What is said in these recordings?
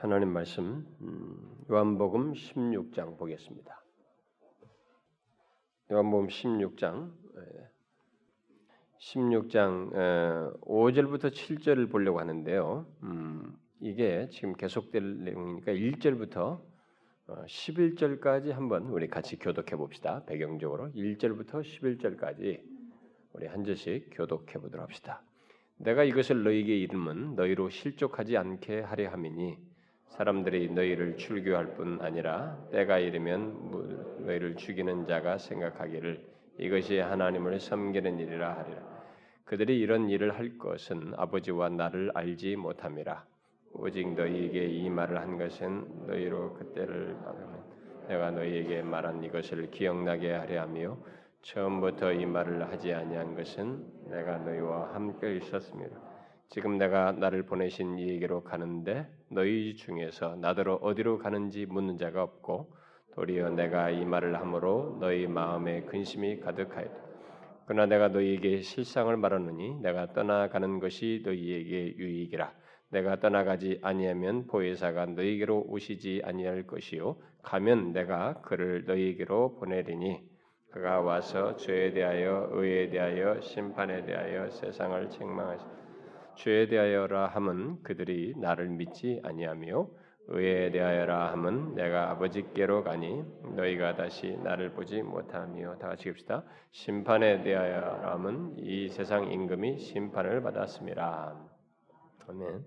하나님 말씀 음, 요한복음 16장 보겠습니다. 요한복음 16장 16장 5절부터 7절을 보려고 하는데요. 음, 이게 지금 계속될 내용이니까 1절부터 11절까지 어, 한번 우리 같이 교독해 봅시다. 배경적으로 1절부터 11절까지 우리 한 절씩 교독해 보도록 합시다. 내가 이것을 너희에게 이름은 너희로 실족하지 않게 하려 함이니 사람들이 너희를 출교할 뿐 아니라 때가 이르면 너희를 죽이는 자가 생각하기를 이것이 하나님을 섬기는 일이라 하리라. 그들이 이런 일을 할 것은 아버지와 나를 알지 못함이라. 오직 너희에게 이 말을 한 것은 너희로 그때를 내가 너희에게 말한 이것을 기억나게 하려 하며 처음부터 이 말을 하지 아니한 것은 내가 너희와 함께 있었습니다. 지금 내가 나를 보내신 이에게로 가는데 너희 중에서 나더러 어디로 가는지 묻는 자가 없고 도리어 내가 이 말을 함으로 너희 마음에 근심이 가득하였다. 그러나 내가 너희에게 실상을 말하느니 내가 떠나가는 것이 너희에게 유익이라. 내가 떠나가지 아니하면 보혜사가 너희에게로 오시지 아니할 것이요 가면 내가 그를 너희에게로 보내리니 그가 와서 죄에 대하여 의에 대하여 심판에 대하여 세상을 책망하시 죄에 대하여라 함은 그들이 나를 믿지 아니하며 의에 대하여라 함은 내가 아버지께로 가니 너희가 다시 나를 보지 못하며 다 같이 읍시다 심판에 대하여라 함은 이 세상 임금이 심판을 받았습니다. 아멘.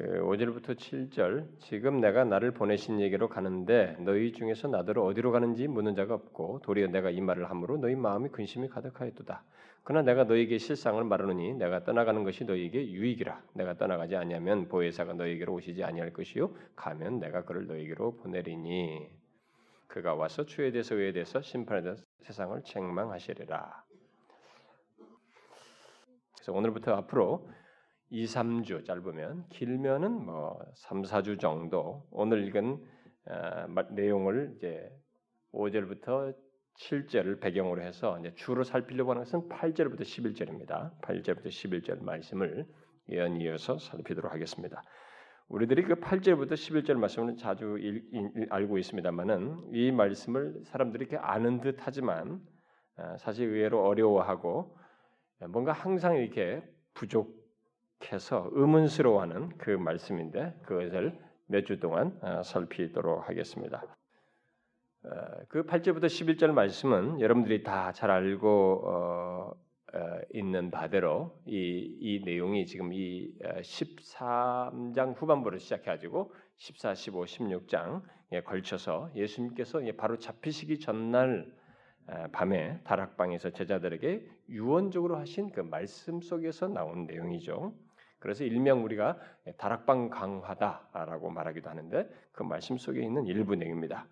그 5절부터 7절 지금 내가 나를 보내신 얘기로 가는데 너희 중에서 나더러 어디로 가는지 묻는 자가 없고 도리어 내가 이 말을 함으로 너희 마음이 근심이 가득하였도다. 그러나 내가 너희에게 실상을 말하노니 내가 떠나가는 것이 너희에게 유익이라. 내가 떠나가지 아니하면 보혜사가 너희에게로 오시지 아니할 것이요 가면 내가 그를 너희에게로 보내리니 그가 와서 주에 대해서 의에 대해서 심판에 대해서 세상을 책망하시리라. 그래서 오늘부터 앞으로 2, 3주 짧으면 길면은 뭐 3, 4주 정도 오늘 읽은 어, 내용을 이제 5절부터 7절을 배경으로 해서 이제 주로 살피려고 하는 것은 8절부터 11절입니다. 8절부터 11절 말씀을 연이어서 살피도록 하겠습니다. 우리들이 그 8절부터 11절 말씀을 자주 일, 일, 알고 있습니다만은 이 말씀을 사람들이 이렇게 아는 듯 하지만 어, 사실 의외로 어려워하고 뭔가 항상 이렇게 부족 해서 의문스러워하는 그 말씀인데 그것을 몇 주 동안 어, 살피도록 하겠습니다. 어, 그 8절부터 11절 말씀은 여러분들이 다 잘 알고 어, 있는 바대로 이, 이 내용이 지금 이 13장 후반부를 시작해가지고 14, 15, 16장에 걸쳐서 예수님께서 바로 잡히시기 전날 밤에 다락방에서 제자들에게 유언적으로 하신 그 말씀 속에서 나온 내용이죠. 그래서 일명 우리가 다락방 강화다라고 말하기도 하는데 그 말씀 속에 있는 일부 내용입니다.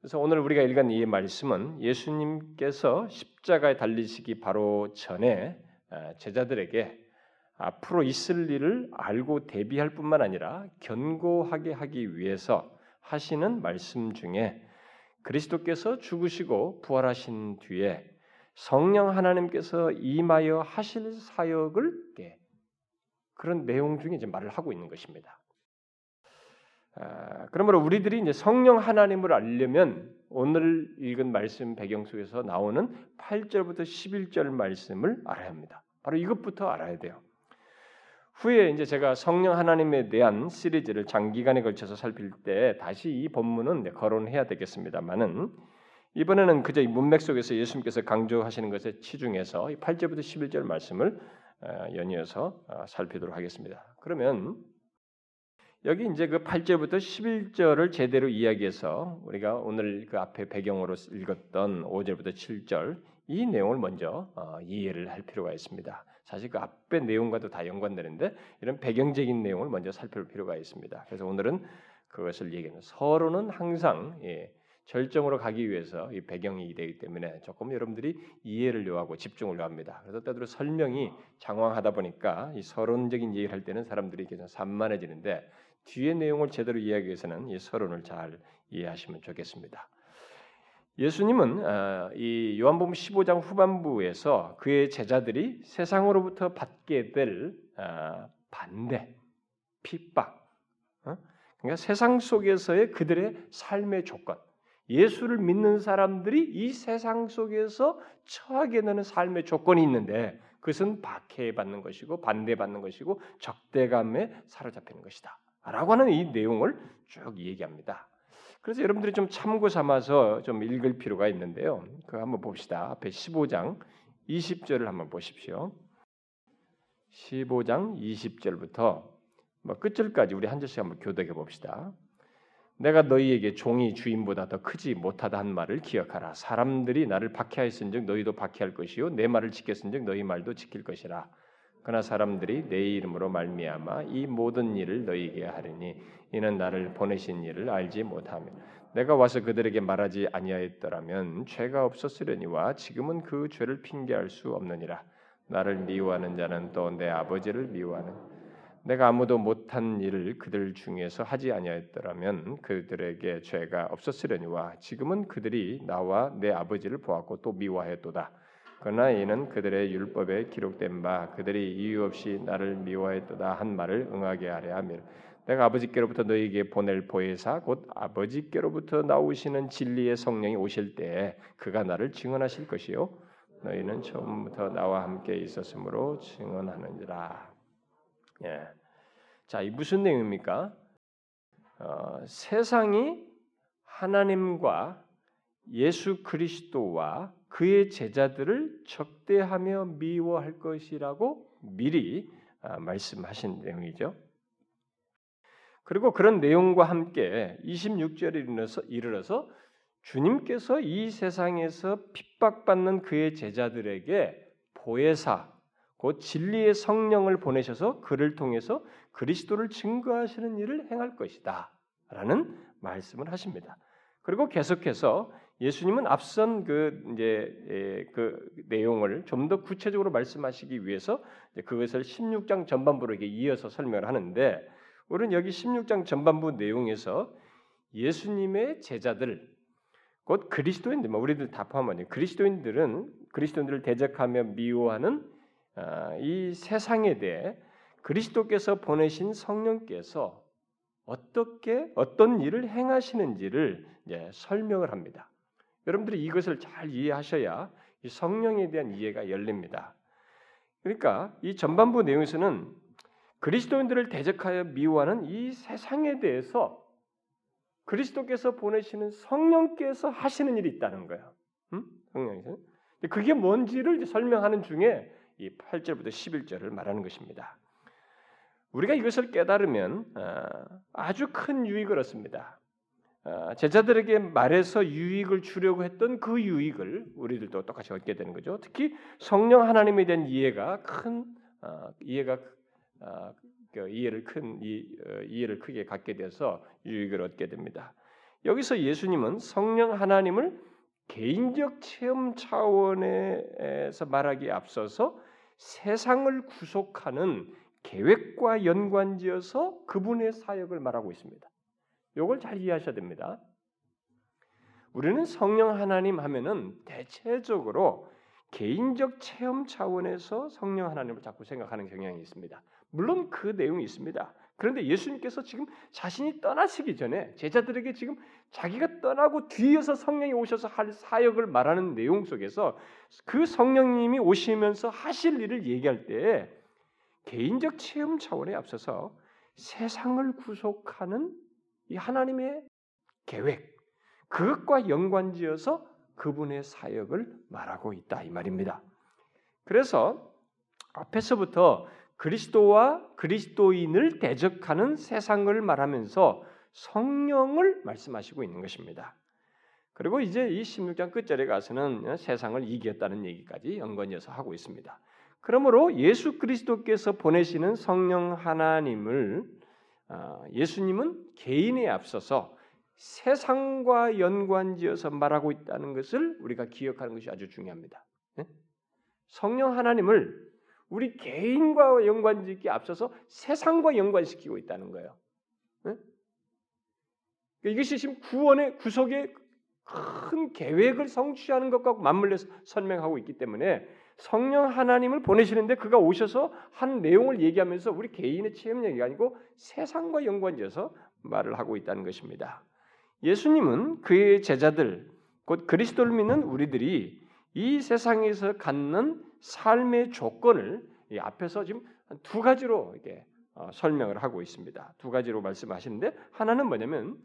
그래서 오늘 우리가 읽은 이 말씀은 예수님께서 십자가에 달리시기 바로 전에 아, 제자들에게 앞으로 있을 일을 알고 대비할 뿐만 아니라 견고하게 하기 위해서 하시는 말씀 중에 그리스도께서 죽으시고 부활하신 뒤에 성령 하나님께서 임하여 하실 사역을 그런 내용 중에 이제 말을 하고 있는 것입니다. 아, 그러므로 우리들이 이제 성령 하나님을 알려면 오늘 읽은 말씀 배경 속에서 나오는 8절부터 11절 말씀을 알아야 합니다. 바로 이것부터 알아야 돼요. 후에 이제 제가 성령 하나님에 대한 시리즈를 장기간에 걸쳐서 살필 때 다시 이 본문은 거론해야 되겠습니다만은 이번에는 그저 이 문맥 속에서 예수님께서 강조하시는 것에 치중해서 8절부터 11절 말씀을 어, 연이어서 어, 살피도록 하겠습니다. 그러면 여기 이제 그 8절부터 11절을 제대로 이야기해서 우리가 오늘 그 앞에 배경으로 읽었던 5절부터 7절 이 내용을 먼저 어, 이해를 할 필요가 있습니다. 사실 그 앞에 내용과도 다 연관되는데 이런 배경적인 내용을 먼저 살펴볼 필요가 있습니다. 그래서 오늘은 그것을 얘기하는 서로는 항상 예, 절정으로 가기 위해서 이 배경이 되기 때문에 조금 여러분들이 이해를 요하고 집중을 요합니다. 그래서 때로 설명이 장황하다 보니까 이 서론적인 얘기를 할 때는 사람들이 계속 산만해지는데 뒤의 내용을 제대로 이해하기 위해서는 이 서론을 잘 이해하시면 좋겠습니다. 예수님은 어, 이 요한복음 15장 후반부에서 그의 제자들이 세상으로부터 받게 될 어, 반대, 핍박. 어? 그러니까 세상 속에서의 그들의 삶의 조건. 예수를 믿는 사람들이 이 세상 속에서 처하게 되는 삶의 조건이 있는데 그것은 박해받는 것이고 반대받는 것이고 적대감에 사로잡히는 것이다. 라고 하는 이 내용을 쭉 얘기합니다. 그래서 여러분들이 좀 참고 삼아서 좀 읽을 필요가 있는데요. 그 한번 봅시다. 앞에 15장 20절을 한번 보십시오. 15장 20절부터 뭐 끝절까지 우리 한 절씩 한번 교독해 봅시다. 내가 너희에게 종이 주인보다 더 크지 못하다 한 말을 기억하라. 사람들이 나를 박해하였은즉 너희도 박해할 것이요 내 말을 지켰은즉 너희 말도 지킬 것이라. 그러나 사람들이 내 이름으로 말미암아 이 모든 일을 너희에게 하리니 이는 나를 보내신 일을 알지 못하며 내가 와서 그들에게 말하지 아니하였더라면 죄가 없었으려니와 지금은 그 죄를 핑계할 수 없느니라. 나를 미워하는 자는 또 내 아버지를 미워하는 내가 아무도 못한 일을 그들 중에서 하지 아니하였더라면 그들에게 죄가 없었으려니와 지금은 그들이 나와 내 아버지를 보았고 또 미워하였도다. 그러나 이는 그들의 율법에 기록된 바 그들이 이유 없이 나를 미워했도다 한 말을 응하게 하려 함이라. 내가 아버지께로부터 너희에게 보낼 보혜사 곧 아버지께로부터 나오시는 진리의 성령이 오실 때에 그가 나를 증언하실 것이요 너희는 처음부터 나와 함께 있었으므로 증언하느니라. 예. 자, 이 무슨 내용입니까? 어, 세상이 하나님과 예수 그리스도와 그의 제자들을 적대하며 미워할 것이라고 미리 아, 말씀하신 내용이죠. 그리고 그런 내용과 함께 26절에 이르러서, 이르러서 주님께서 이 세상에서 핍박받는 그의 제자들에게 보혜사, 곧 진리의 성령을 보내셔서 그를 통해서 그리스도를 증거하시는 일을 행할 것이다 라는 말씀을 하십니다. 그리고 계속해서 예수님은 앞선 그 이제 그 내용을 좀 더 구체적으로 말씀하시기 위해서 그것을 16장 전반부로 이어서 설명을 하는데 우리는 여기 16장 전반부 내용에서 예수님의 제자들 곧 그리스도인들, 뭐 우리들 다 포함하는 그리스도인들은 그리스도인들을 대적하며 미워하는 아, 이 세상에 대해 그리스도께서 보내신 성령께서 어떻게 어떤 일을 행하시는지를 설명을 합니다. 여러분들이 이것을 잘 이해하셔야 성령에 대한 이해가 열립니다. 그러니까 이 전반부 내용에서는 그리스도인들을 대적하여 미워하는 이 세상에 대해서 그리스도께서 보내시는 성령께서 하시는 일이 있다는 거예요. 음? 성령에서. 그게 뭔지를 설명하는 중에 이 8절부터 11절을 말하는 것입니다. 우리가 이것을 깨달으면 어, 아주 큰 유익을 얻습니다. 어, 제자들에게 말해서 유익을 주려고 했던 그 유익을 우리들도 똑같이 얻게 되는 거죠. 특히 성령 하나님에 대한 이해가 큰 어, 이해가 그 이해를 큰 이해를 크게 갖게 돼서 유익을 얻게 됩니다. 여기서 예수님은 성령 하나님을 개인적 체험 차원에서 말하기에 앞서서 세상을 구속하는 계획과 연관지어서 그분의 사역을 말하고 있습니다. 이걸 잘 이해하셔야 됩니다. 우리는 성령 하나님 하면은 대체적으로 개인적 체험 차원에서 성령 하나님을 자꾸 생각하는 경향이 있습니다. 물론 그 내용이 있습니다. 그런데 예수님께서 지금 자신이 떠나시기 전에 제자들에게 지금 자기가 떠나고 뒤에서 성령이 오셔서 할 사역을 말하는 내용 속에서 그 성령님이 오시면서 하실 일을 얘기할 때 개인적 체험 차원에 앞서서 세상을 구속하는 이 하나님의 계획 그것과 연관지어서 그분의 사역을 말하고 있다 이 말입니다. 그래서 앞에서부터 그리스도와 그리스도인을 대적하는 세상을 말하면서 성령을 말씀하시고 있는 것입니다. 그리고 이제 이 16장 끝절에 가서는 세상을 이겼다는 얘기까지 연관해서 하고 있습니다. 그러므로 예수 그리스도께서 보내시는 성령 하나님을 아, 예수님은 개인에 앞서서 세상과 연관지어서 말하고 있다는 것을 우리가 기억하는 것이 아주 중요합니다. 네? 성령 하나님을 우리 개인과 연관짓기 앞서서 세상과 연관시키고 있다는 거예요. 네? 이것이 지금 구원의 구속의 큰 계획을 성취하는 것과 맞물려서 설명하고 있기 때문에 성령 하나님을 보내시는데 그가 오셔서 한 내용을 얘기하면서 우리 개인의 체험 얘기가 아니고 세상과 연관지어서 말을 하고 있다는 것입니다. 예수님은 그의 제자들 곧 그리스도를 믿는 우리들이 이 세상에서 갖는 삶의 조건을 앞에서 지금 두 가지로 이렇게 어, 설명을 하고 있습니다. 두 가지로 말씀하시는데 하나는 뭐냐면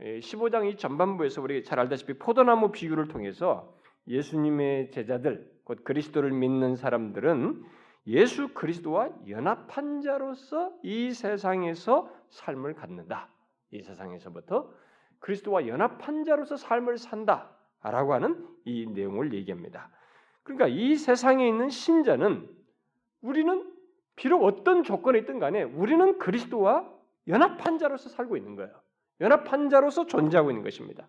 15장 이 전반부에서 우리 잘 알다시피 포도나무 비유를 통해서 예수님의 제자들 곧 그리스도를 믿는 사람들은 예수 그리스도와 연합한 자로서 이 세상에서 삶을 갖는다. 이 세상에서부터 그리스도와 연합한 자로서 삶을 산다라고 하는 이 내용을 얘기합니다. 그러니까 이 세상에 있는 신자는 우리는 비록 어떤 조건에 있든 간에 우리는 그리스도와 연합한 자로서 살고 있는 거예요. 연합한 자로서 존재하고 있는 것입니다.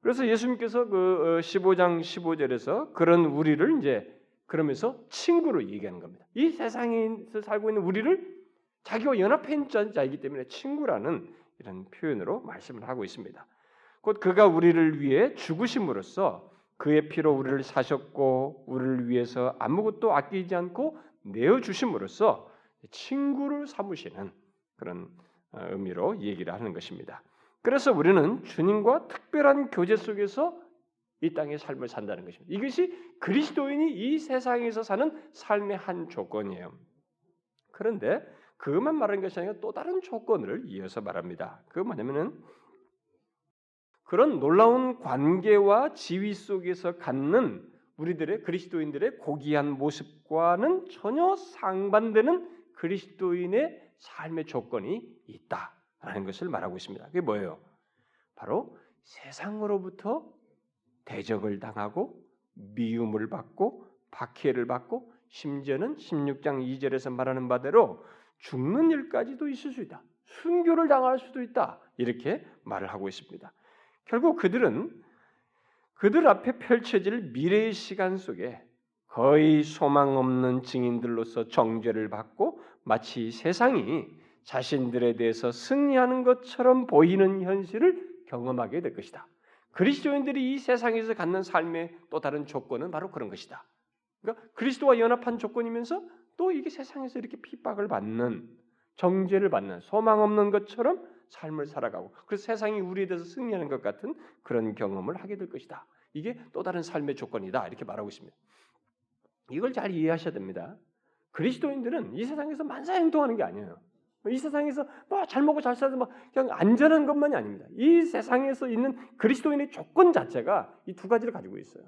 그래서 예수님께서 그 15장 어, 15절에서 그런 우리를 이제 그러면서 친구로 얘기하는 겁니다. 이 세상에서 살고 있는 우리를 자기와 연합해 있는 자이기 때문에 친구라는 이런 표현으로 말씀을 하고 있습니다. 곧 그가 우리를 위해 죽으심으로써 그의 피로 우리를 사셨고 우리를 위해서 아무것도 아끼지 않고 내어 주심으로써 친구를 삼으시는 그런 어, 의미로 얘기를 하는 것입니다. 그래서 우리는 주님과 특별한 교제 속에서 이 땅의 삶을 산다는 것입니다. 이것이 그리스도인이 이 세상에서 사는 삶의 한 조건이에요. 그런데 그것만 말하는 것이 아니라 또 다른 조건을 이어서 말합니다. 그 뭐냐면은 그런 놀라운 관계와 지위 속에서 갖는 우리들의 그리스도인들의 고귀한 모습과는 전혀 상반되는 그리스도인의 삶의 조건이 있다라는 것을 말하고 있습니다. 그게 뭐예요? 바로 세상으로부터 대적을 당하고 미움을 받고 박해를 받고 심지어는 16장 2절에서 말하는 바대로 죽는 일까지도 있을 수 있다. 순교를 당할 수도 있다. 이렇게 말을 하고 있습니다. 결국 그들은 그들 앞에 펼쳐질 미래의 시간 속에 거의 소망 없는 증인들로서 정죄를 받고 마치 세상이 자신들에 대해서 승리하는 것처럼 보이는 현실을 경험하게 될 것이다. 그리스도인들이 이 세상에서 갖는 삶의 또 다른 조건은 바로 그런 것이다. 그러니까 그리스도와 연합한 조건이면서 또 이게 세상에서 이렇게 핍박을 받는 정죄를 받는 소망 없는 것처럼 삶을 살아가고 그래서 세상이 우리에 대해서 승리하는 것 같은 그런 경험을 하게 될 것이다. 이게 또 다른 삶의 조건이다. 이렇게 말하고 있습니다. 이걸 잘 이해하셔야 됩니다. 그리스도인들은 이 세상에서 만사 행동하는 게 아니에요. 이 세상에서 뭐잘 먹고 잘 살아서 뭐 그냥 안전한 것만이 아닙니다. 이 세상에서 있는 그리스도인의 조건 자체가 이 두 가지를 가지고 있어요.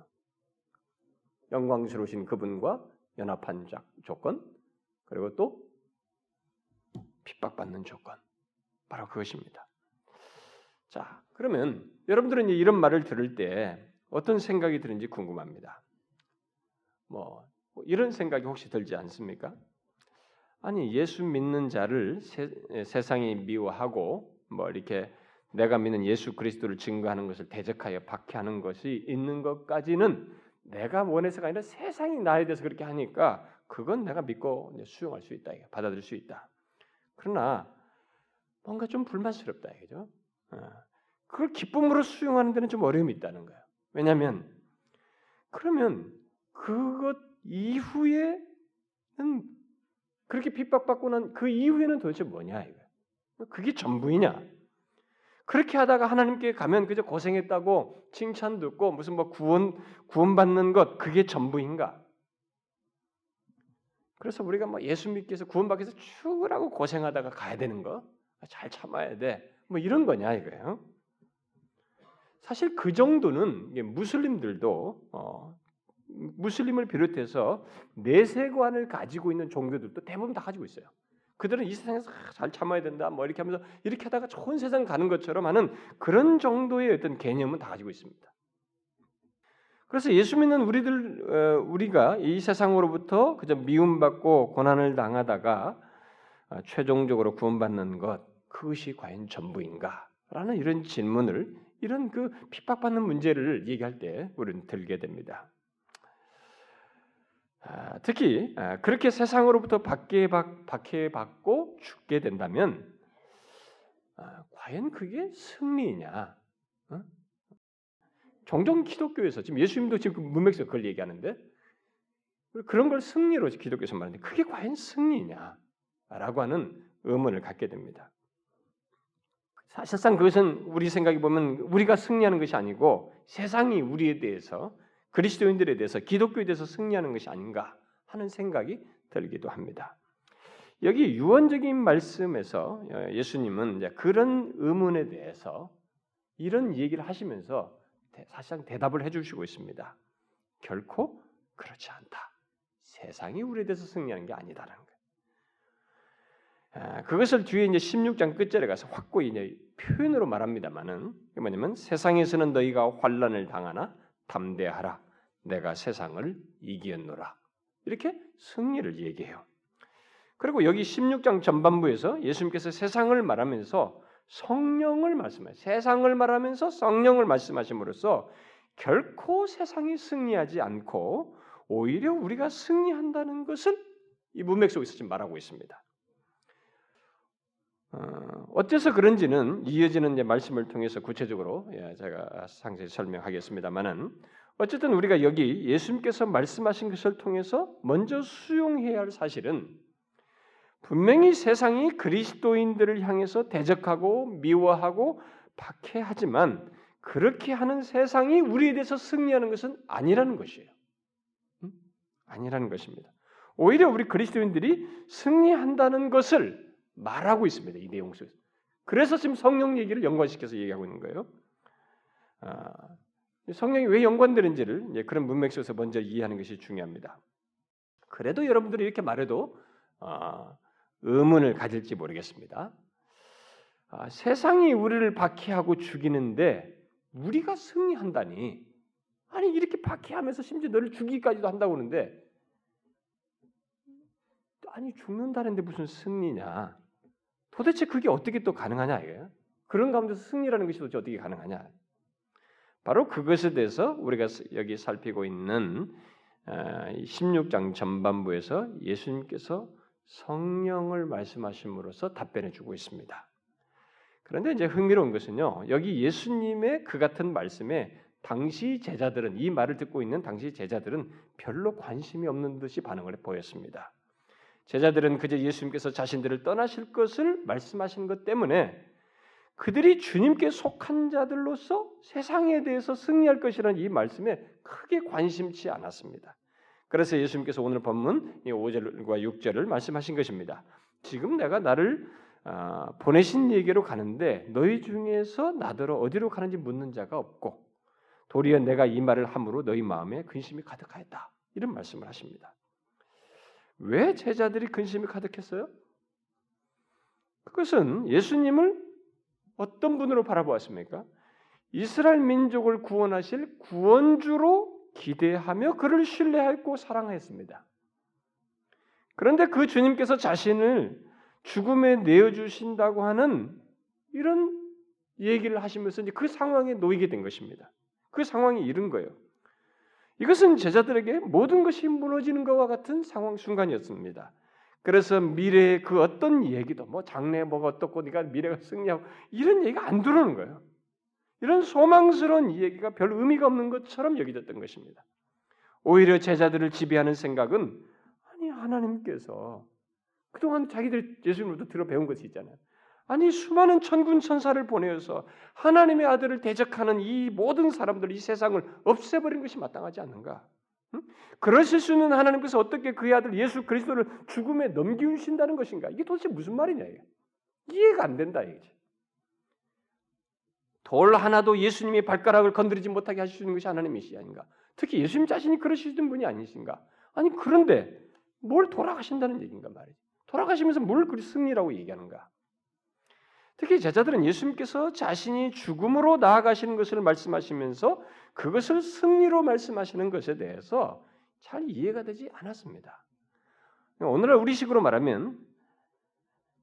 영광스러우신 그분과 연합한 조건, 그리고 또 핍박받는 조건. 바로 그것입니다. 자, 그러면 여러분들은 이런 말을 들을 때 어떤 생각이 드는지 궁금합니다. 뭐 이런 생각이 혹시 들지 않습니까? 아니 예수 믿는 자를 세, 상이 미워하고 뭐 이렇게 내가 믿는 예수 그리스도를 증거하는 것을 대적하여 박해하는 것이 있는 것까지는 내가 원해서가 아니라 세상이 나에 대해서 그렇게 하니까 그건 내가 믿고 수용할 수 있다, 받아들일 수 있다. 그러나 뭔가 좀 불만스럽다, 이죠? 어. 그걸 기쁨으로 수용하는 데는 좀 어려움이 있다는 거예요. 왜냐하면 그러면 그것 이후에는 그렇게 핍박받고 난 그 이후에는 도대체 뭐냐 이거. 그게 전부이냐? 그렇게 하다가 하나님께 가면 그저 고생했다고 칭찬 듣고 무슨 뭐 구원 구원받는 것 그게 전부인가? 그래서 우리가 뭐 예수 믿기 위해서 구원받기 위해서 죽으라고 고생하다가 가야 되는 거 잘 참아야 돼. 뭐 이런 거냐 이거예요. 사실 그 정도는 무슬림들도 어, 무슬림을 비롯해서 내세관을 가지고 있는 종교들도 대부분 다 가지고 있어요. 그들은 이 세상에서 잘 참아야 된다, 뭐 이렇게 하면서 이렇게 하다가 좋은 세상 가는 것처럼 하는 그런 정도의 어떤 개념은 다 가지고 있습니다. 그래서 예수 믿는 우리들 어, 우리가 이 세상으로부터 그저 미움받고 고난을 당하다가 어, 최종적으로 구원받는 것 그것이 과연 전부인가?라는 이런 질문을 이런 그 핍박받는 문제를 얘기할 때 우리는 들게 됩니다. 아, 특히 아, 그렇게 세상으로부터 박해받고 죽게 된다면 아, 과연 그게 승리냐? 어? 종종 기독교에서 지금 예수님도 지금 그 문맥에서 그걸 얘기하는데 그런 걸 승리로 기독교에서 말하는데 그게 과연 승리냐 라고 하는 의문을 갖게 됩니다. 사실상 그것은 우리 생각해 보면 우리가 승리하는 것이 아니고 세상이 우리에 대해서 그리스도인들에 대해서 기독교에 대해서 승리하는 것이 아닌가 하는 생각이 들기도 합니다. 여기 유언적인 말씀에서 어, 예수님은 그런 의문에 대해서 이런 얘기를 하시면서 사실상 대답을 해주시고 있습니다. 결코 그렇지 않다. 세상이 우리에 대해서 승리하는 게 아니다라는 그것을 뒤에 이제 16장 끝절에 가서 확고히 이제 표현으로 말합니다만은 뭐냐면 세상에서는 너희가 환란을 당하나 담대하라. 내가 세상을 이기었노라. 이렇게 승리를 얘기해요. 그리고 여기 16장 전반부에서 예수님께서 세상을 말하면서 성령을 말씀하요 세상을 말하면서 성령을 말씀하심으로써 결코 세상이 승리하지 않고 오히려 우리가 승리한다는 것을 이 문맥 속에서 지금 말하고 있습니다. 어, 어째서 그런지는 이어지는 말씀을 통해서 구체적으로 예, 제가 상세히 설명하겠습니다만은 어쨌든 우리가 여기 예수님께서 말씀하신 것을 통해서 먼저 수용해야 할 사실은 분명히 세상이 그리스도인들을 향해서 대적하고 미워하고 박해하지만 그렇게 하는 세상이 우리에 대해서 승리하는 것은 아니라는 것이에요. 음? 아니라는 것입니다. 오히려 우리 그리스도인들이 승리한다는 것을 말하고 있습니다. 이 내용 속에서. 그래서 지금 성령 얘기를 연관시켜서 얘기하고 있는 거예요. 아, 성령이 왜 연관되는지를 그런 문맥 속에서 먼저 이해하는 것이 중요합니다. 그래도 여러분들이 이렇게 말해도 아, 의문을 가질지 모르겠습니다. 아, 세상이 우리를 박해하고 죽이는데 우리가 승리한다니 아니 이렇게 박해하면서 심지어 너를 죽이기까지도 한다고 하는데 아니 죽는다는데 무슨 승리냐? 도대체 그게 어떻게 또 가능하냐 이거예요? 그런 가운데서 승리라는 것이 도대체 어떻게 가능하냐? 바로 그것에 대해서 우리가 여기 살피고 있는 16장 아, 전반부에서 예수님께서 성령을 말씀하심으로써 답변해 주고 있습니다. 그런데 이제 흥미로운 것은요. 여기 예수님의 그 같은 말씀에 당시 제자들은 이 말을 듣고 있는 당시 제자들은 별로 관심이 없는 듯이 반응을 보였습니다. 제자들은 그저 예수님께서 자신들을 떠나실 것을 말씀하신 것 때문에 그들이 주님께 속한 자들로서 세상에 대해서 승리할 것이라는 이 말씀에 크게 관심치 않았습니다. 그래서 예수님께서 오늘 본문 5절과 6절을 말씀하신 것입니다. 지금 내가 나를 아, 보내신 얘기로 가는데 너희 중에서 나더러 어디로 가는지 묻는 자가 없고 도리어 내가 이 말을 함으로 너희 마음에 근심이 가득하였다. 이런 말씀을 하십니다. 왜 제자들이 근심이 가득했어요? 그것은 예수님을 어떤 분으로 바라보았습니까? 이스라엘 민족을 구원하실 구원주로 기대하며 그를 신뢰하고 사랑했습니다. 그런데 그 주님께서 자신을 죽음에 내어 주신다고 하는 이런 얘기를 하시면서 이제 그 상황에 놓이게 된 것입니다. 그 상황이 이런 거예요. 이것은 제자들에게 모든 것이 무너지는 것과 같은 상황 순간이었습니다. 그래서 미래의 그 어떤 얘기도 뭐 장래 뭐가 어떻고 네가 미래가 승리하고 이런 얘기가 안 들어오는 거예요. 이런 소망스러운 얘기가 별 의미가 없는 것처럼 여겨졌던 것입니다. 오히려 제자들을 지배하는 생각은 아니 하나님께서 그동안 자기들 예수님으로부터 들어 배운 것이 있잖아요. 아니 수많은 천군 천사를 보내어서 하나님의 아들을 대적하는 이 모든 사람들 이 세상을 없애버린 것이 마땅하지 않는가? 응? 그러실 수 있는 하나님께서 어떻게 그의 아들 예수 그리스도를 죽음에 넘기우신다는 것인가? 이게 도대체 무슨 말이냐 이게 이해가 안 된다 이거지. 돌 하나도 예수님의 발가락을 건드리지 못하게 있는 것이 하나님이시 아닌가? 특히 예수님 자신이 그러시던 분이 아니신가? 아니 그런데 뭘 돌아가신다는 얘기인가 말이지. 돌아가시면서 뭘 그리 승리라고 얘기하는가? 특히 제자들은 예수님께서 자신이 죽음으로 나아가시는 것을 말씀하시면서 그것을 승리로 말씀하시는 것에 대해서 잘 이해가 되지 않았습니다. 오늘날 우리식으로 말하면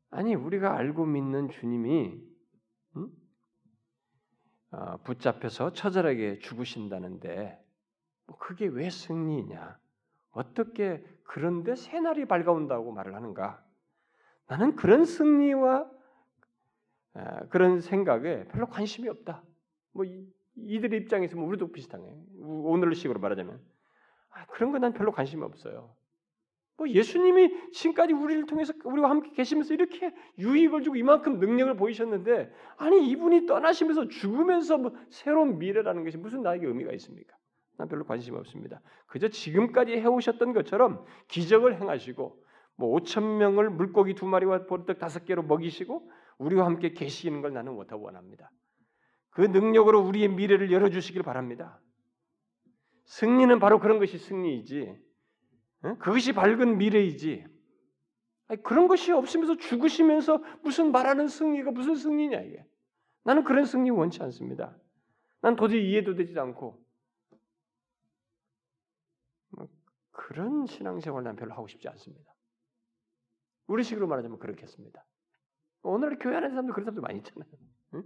아니 우리가 알고 믿는 주님이 음? 어, 붙잡혀서 처절하게 죽으신다는데 뭐 그게 왜 승리냐? 어떻게 그런데 새날이 밝아온다고 말을 하는가? 나는 그런 승리와 아, 그런 생각에 별로 관심이 없다. 뭐 이들의 입장에서 뭐 우리도 비슷하네. 오늘 식으로 말하자면 아, 그런 건 난 별로 관심이 없어요. 뭐 예수님이 지금까지 우리를 통해서 우리와 함께 계시면서 이렇게 유익을 주고 이만큼 능력을 보이셨는데 아니 이분이 떠나시면서 죽으면서 뭐 새로운 미래라는 것이 무슨 나에게 의미가 있습니까? 난 별로 관심이 없습니다. 그저 지금까지 해오셨던 것처럼 기적을 행하시고 뭐 5천 명을 물고기 두 마리와 보리떡 다섯 개로 먹이시고 우리와 함께 계시는 걸 나는 원하고 원합니다. 그 능력으로 우리의 미래를 열어주시길 바랍니다. 승리는 바로 그런 것이 승리이지. 그것이 밝은 미래이지. 그런 것이 없으면서 죽으시면서 무슨 말하는 승리가 무슨 승리냐 이게. 나는 그런 승리 원치 않습니다. 난 도저히 이해도 되지 않고 뭐 그런 신앙생활 난 별로 하고 싶지 않습니다. 우리식으로 말하자면 그렇겠습니다. 오늘 교회 안에 사람들 그런 사람들 많이 있잖아요. 응?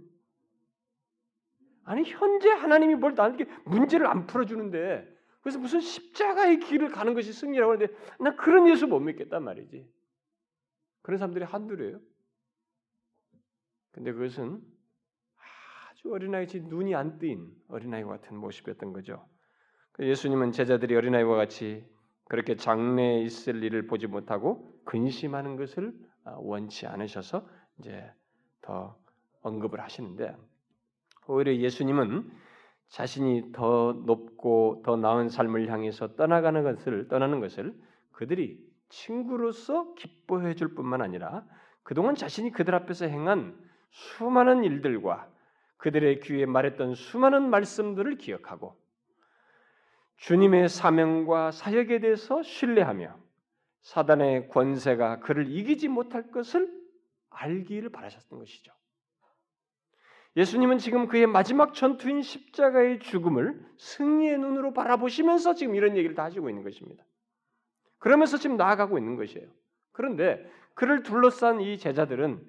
아니 현재 하나님이 뭘 나에게 문제를 안 풀어주는데 그래서 무슨 십자가의 길을 가는 것이 승리라고 하는데 나 그런 예수 못 믿겠단 말이지. 그런 사람들이 한둘이에요. 근데 그것은 아주 어린아이같이 눈이 안 뜨인 어린아이와 같은 모습이었던 거죠. 그 예수님은 제자들이 어린아이와 같이 그렇게 장래에 있을 일을 보지 못하고 근심하는 것을 아, 원치 않으셔서 이제 더 언급을 하시는데 오히려 예수님은 자신이 더 높고 더 나은 삶을 향해서 떠나가는 것을 떠나는 것을 그들이 친구로서 기뻐해 줄 뿐만 아니라 그동안 자신이 그들 앞에서 행한 수많은 일들과 그들의 귀에 말했던 수많은 말씀들을 기억하고 주님의 사명과 사역에 대해서 신뢰하며 사단의 권세가 그를 이기지 못할 것을 알기를 바라셨던 것이죠. 예수님은 지금 그의 마지막 전투인 십자가의 죽음을 승리의 눈으로 바라보시면서 지금 이런 얘기를 다 하시고 있는 것입니다. 그러면서 지금 나아가고 있는 것이에요. 그런데 그를 둘러싼 이 제자들은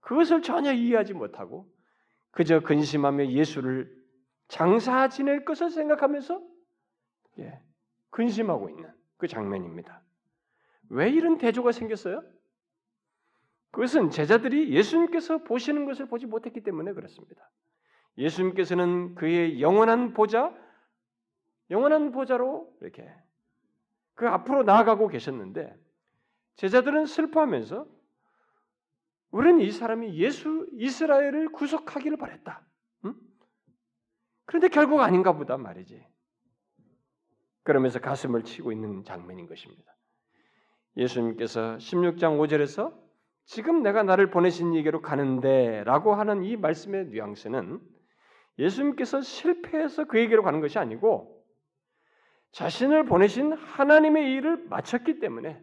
그것을 전혀 이해하지 못하고 그저 근심하며 예수를 장사 지낼 것을 생각하면서 예, 근심하고 있는 그 장면입니다. 왜 이런 대조가 생겼어요? 그것은 제자들이 예수님께서 보시는 것을 보지 못했기 때문에 그렇습니다. 예수님께서는 그의 영원한 보좌, 영원한 보좌로 이렇게 그 앞으로 나아가고 계셨는데 제자들은 슬퍼하면서 우리는 이 사람이 예수 이스라엘을 구속하기를 바랬다. 응? 그런데 결국 아닌가 보다 말이지. 그러면서 가슴을 치고 있는 장면인 것입니다. 예수님께서 16장 5절에서 지금 내가 나를 보내신 이게로 가는데 라고 하는 이 말씀의 뉘앙스는 예수님께서 실패해서 그에게로 가는 것이 아니고 자신을 보내신 하나님의 일을 마쳤기 때문에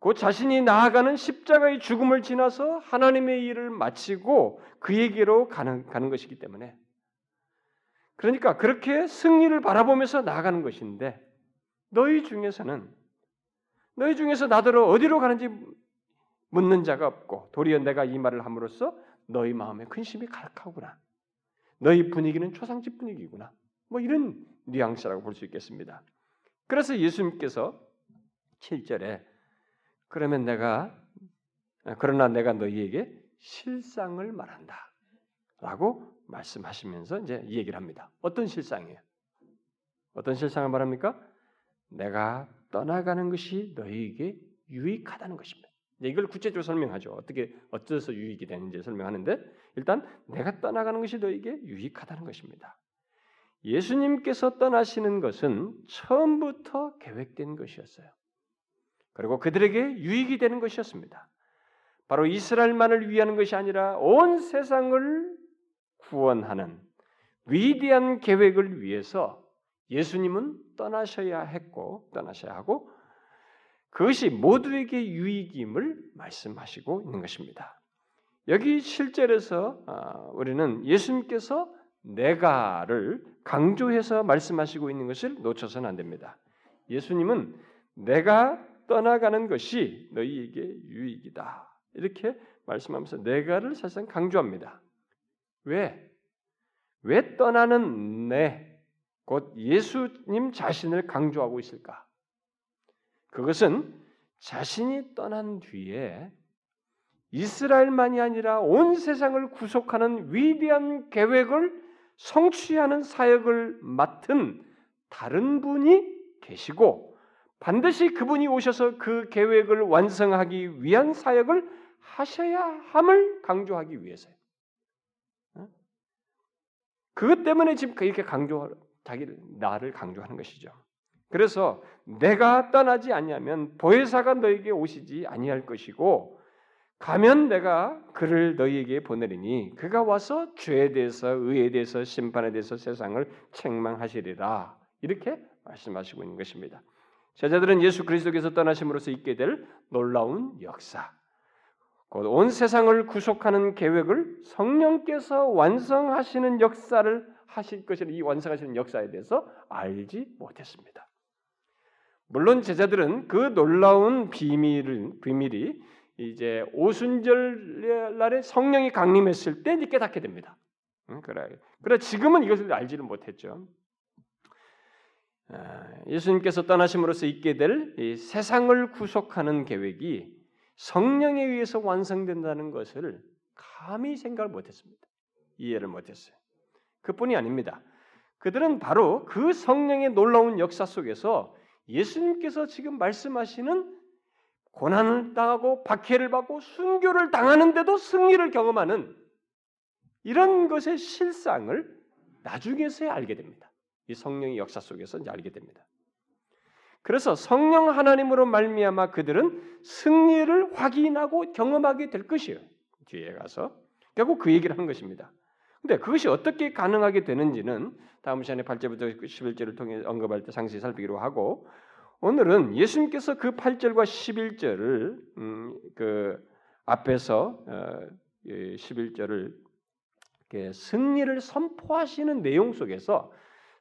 곧 자신이 나아가는 십자가의 죽음을 지나서 하나님의 일을 마치고 그에게로 가는, 가는 것이기 때문에 그러니까 그렇게 승리를 바라보면서 나아가는 것인데 너희 중에서는 너희 중에서 나더러 어디로 가는지 묻는 자가 없고 도리어 내가 이 말을 함으로써 너희 마음에 근심이 가득하구나. 너희 분위기는 초상집 분위기구나. 뭐 이런 뉘앙스라고 볼 수 있겠습니다. 그래서 예수님께서 7절에 그러면 내가 그러나 내가 너희에게 실상을 말한다. 라고 말씀하시면서 이제 이 얘기를 합니다. 어떤 실상이에요? 어떤 실상을 말합니까? 내가 떠나가는 것이 너희에게 유익하다는 것입니다. 이걸 구체적으로 설명하죠. 어떻게 어째서 유익이 되는지 설명하는데 일단 내가 떠나가는 것이 너에게 유익하다는 것입니다. 예수님께서 떠나시는 것은 처음부터 계획된 것이었어요. 그리고 그들에게 유익이 되는 것이었습니다. 바로 이스라엘만을 위하는 것이 아니라 온 세상을 구원하는 위대한 계획을 위해서 예수님은 떠나셔야 했고 떠나셔야 하고 그것이 모두에게 유익임을 말씀하시고 있는 것입니다. 여기 7절에서 아, 우리는 예수님께서 내가를 강조해서 말씀하시고 있는 것을 놓쳐서는 안 됩니다. 예수님은 내가 떠나가는 것이 너희에게 유익이다. 이렇게 말씀하면서 내가를 사실상 강조합니다. 왜? 왜 떠나는 내, 곧 예수님 자신을 강조하고 있을까? 그것은 자신이 떠난 뒤에 이스라엘만이 아니라 온 세상을 구속하는 위대한 계획을 성취하는 사역을 맡은 다른 분이 계시고 반드시 그분이 오셔서 그 계획을 완성하기 위한 사역을 하셔야 함을 강조하기 위해서요. 어? 그것 때문에 지금 이렇게 강조 자기를 나를 강조하는 것이죠. 그래서 내가 떠나지 않냐면 보혜사가 너에게 오시지 아니할 것이고 가면 내가 그를 너희에게 보내리니 그가 와서 죄에 대해서 의에 대해서 심판에 대해서 세상을 책망하시리라 이렇게 말씀하시고 있는 것입니다. 제자들은 예수 그리스도께서 떠나심으로써 있게 될 놀라운 역사, 곧 온 세상을 구속하는 계획을 성령께서 완성하시는 역사를 하실 것을 이 완성하시는 역사에 대해서 알지 못했습니다. 물론 제자들은 그 놀라운 비밀을 비밀이 이제 오순절 날에 성령이 강림했을 때 깨닫게 됩니다. 그래. 그래 지금은 이것을 알지는 못했죠. 아, 예수님께서 떠나심으로써 있게 될 세상을 구속하는 계획이 성령에 의해서 완성된다는 것을 감히 생각을 못했습니다. 이해를 못했어요. 그뿐이 아닙니다. 그들은 바로 그 성령의 놀라운 역사 속에서 예수님께서 지금 말씀하시는 고난을 당하고 박해를 받고 순교를 당하는데도 승리를 경험하는 이런 것의 실상을 나중에서야 알게 됩니다. 이 성령의 역사 속에서 이제 알게 됩니다. 그래서 성령 하나님으로 말미암아 그들은 승리를 확인하고 경험하게 될 것이에요. 뒤에 가서 결국 그 얘기를 한 것입니다. 근데 그것이 어떻게 가능하게 되는지는 다음 시간에 8절부터 11절을 통해 언급할 때 상세히 살피기로 하고 오늘은 예수님께서 그 8절과 11절을 음, 그 앞에서 어, 11절을 승리를 선포하시는 내용 속에서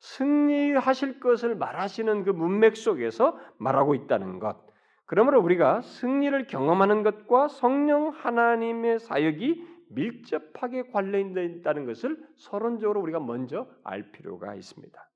승리하실 것을 말하시는 그 문맥 속에서 말하고 있다는 것. 그러므로 우리가 승리를 경험하는 것과 성령 하나님의 사역이 밀접하게 관련되어 있다는 것을 서론적으로 우리가 먼저 알 필요가 있습니다.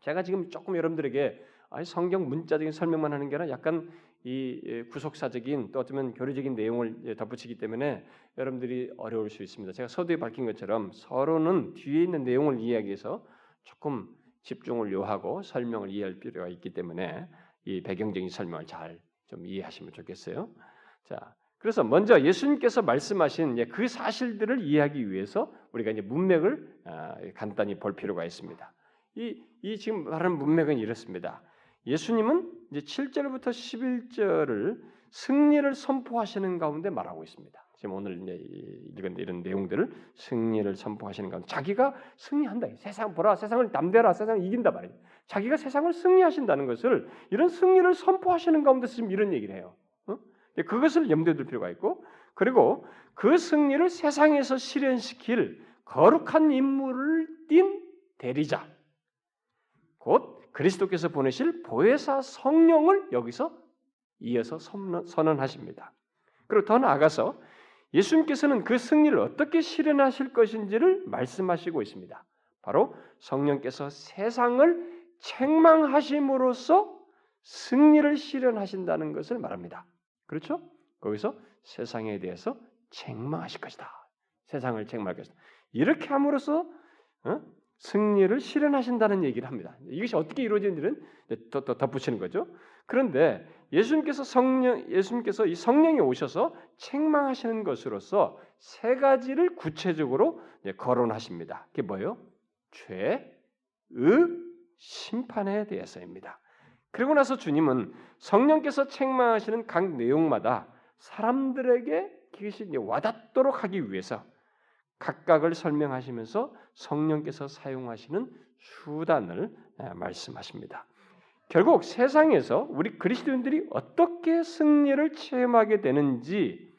제가 지금 조금 여러분들에게 성경 문자적인 설명만 하는 게 아니라 약간 이 예, 구속사적인 또 어쩌면 교리적인 내용을 덧붙이기 때문에 여러분들이 어려울 수 있습니다. 제가 서두에 밝힌 것처럼 서로는 뒤에 있는 내용을 이해하기 위해서 조금 집중을 요하고 설명을 이해할 필요가 있기 때문에 이 배경적인 설명을 잘 좀 이해하시면 좋겠어요. 자, 그래서 먼저 예수님께서 말씀하신 그 사실들을 이해하기 위해서 우리가 이제 문맥을 아, 간단히 볼 필요가 있습니다. 이, 이 지금 말하는 문맥은 이렇습니다. 예수님은 이제 7절부터 11절을 승리를 선포하시는 가운데 말하고 있습니다. 지금 오늘 읽은 이런 내용들을 승리를 선포하시는 가운데 자기가 승리한다. 세상 보라, 세상을 남대라, 세상을 이긴다 말이에요. 자기가 세상을 승리하신다는 것을 이런 승리를 선포하시는 가운데 지금 이런 얘기를 해요. 어? 그것을 염두에 둘 필요가 있고 그리고 그 승리를 세상에서 실현시킬 거룩한 임무를 띈 대리자 곧 그리스도께서 보내실 보혜사 성령을 여기서 이어서 선언하십니다. 그리고 더 나아가서 예수님께서는 그 승리를 어떻게 실현하실 것인지를 말씀하시고 있습니다. 바로 성령께서 세상을 책망하심으로써 승리를 실현하신다는 것을 말합니다. 그렇죠? 거기서 세상에 대해서 책망하실 것이다. 세상을 책망할 것이다. 이렇게 함으로써 어? 승리를 실현하신다는 얘기를 합니다. 이것이 어떻게 이루어지는지는 더, 더 덧붙이는 거죠. 그런데 예수님께서 성령 예수님께서 이 성령이 오셔서 책망하시는 것으로서 세 가지를 구체적으로 거론하십니다. 그게 뭐예요? 죄, 의, 심판에 대해서입니다. 그리고 나서 주님은 성령께서 책망하시는 각 내용마다 사람들에게 그것이 와닿도록 하기 위해서 각각을 설명하시면서 성령께서 사용하시는 수단을 말씀하십니다. 결국 세상에서 우리 그리스도인들이 어떻게 승리를 체험하게 되는지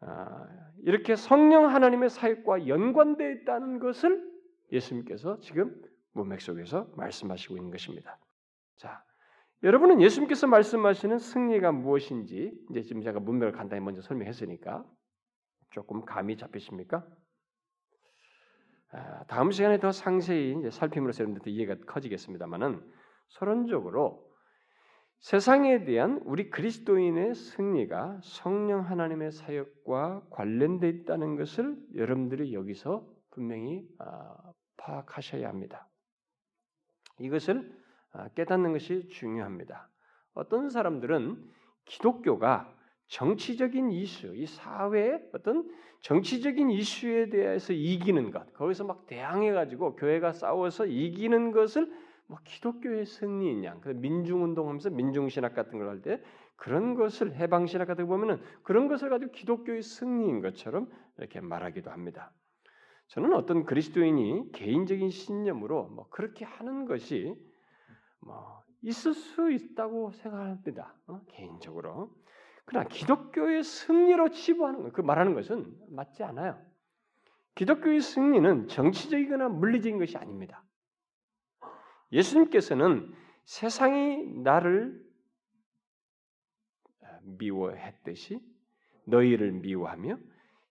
아, 이렇게 성령 하나님의 사역과 연관되어 있다는 것을 예수님께서 지금 문맥 속에서 말씀하시고 있는 것입니다. 자, 여러분은 예수님께서 말씀하시는 승리가 무엇인지 이제 지금 제가 문맥을 간단히 먼저 설명했으니까 조금 감이 잡히십니까? 아, 다음 시간에 더 상세히 이제 살핌으로써 여러분들 이해가 커지겠습니다만은 서론적으로 세상에 대한 우리 그리스도인의 승리가 성령 하나님의 사역과 관련돼 있다는 것을 여러분들이 여기서 분명히 아, 파악하셔야 합니다. 이것을 아, 깨닫는 것이 중요합니다. 어떤 사람들은 기독교가 정치적인 이슈, 이 사회의 어떤 정치적인 이슈에 대해서 이기는 것, 거기서 막 대항해가지고 교회가 싸워서 이기는 것을 뭐 기독교의 승리인 양, 그 민중운동하면서 민중신학 같은 걸 할 때 그런 것을 해방신학 같은 거 보면은 그런 것을 가지고 기독교의 승리인 것처럼 이렇게 말하기도 합니다. 저는 어떤 그리스도인이 개인적인 신념으로 뭐 그렇게 하는 것이 뭐 있을 수 있다고 생각합니다. 어? 개인적으로. 그러나 기독교의 승리로 치부하는 것, 그 말하는 것은 맞지 않아요. 기독교의 승리는 정치적이거나 물리적인 것이 아닙니다. 예수님께서는 세상이 나를 미워했듯이 너희를 미워하며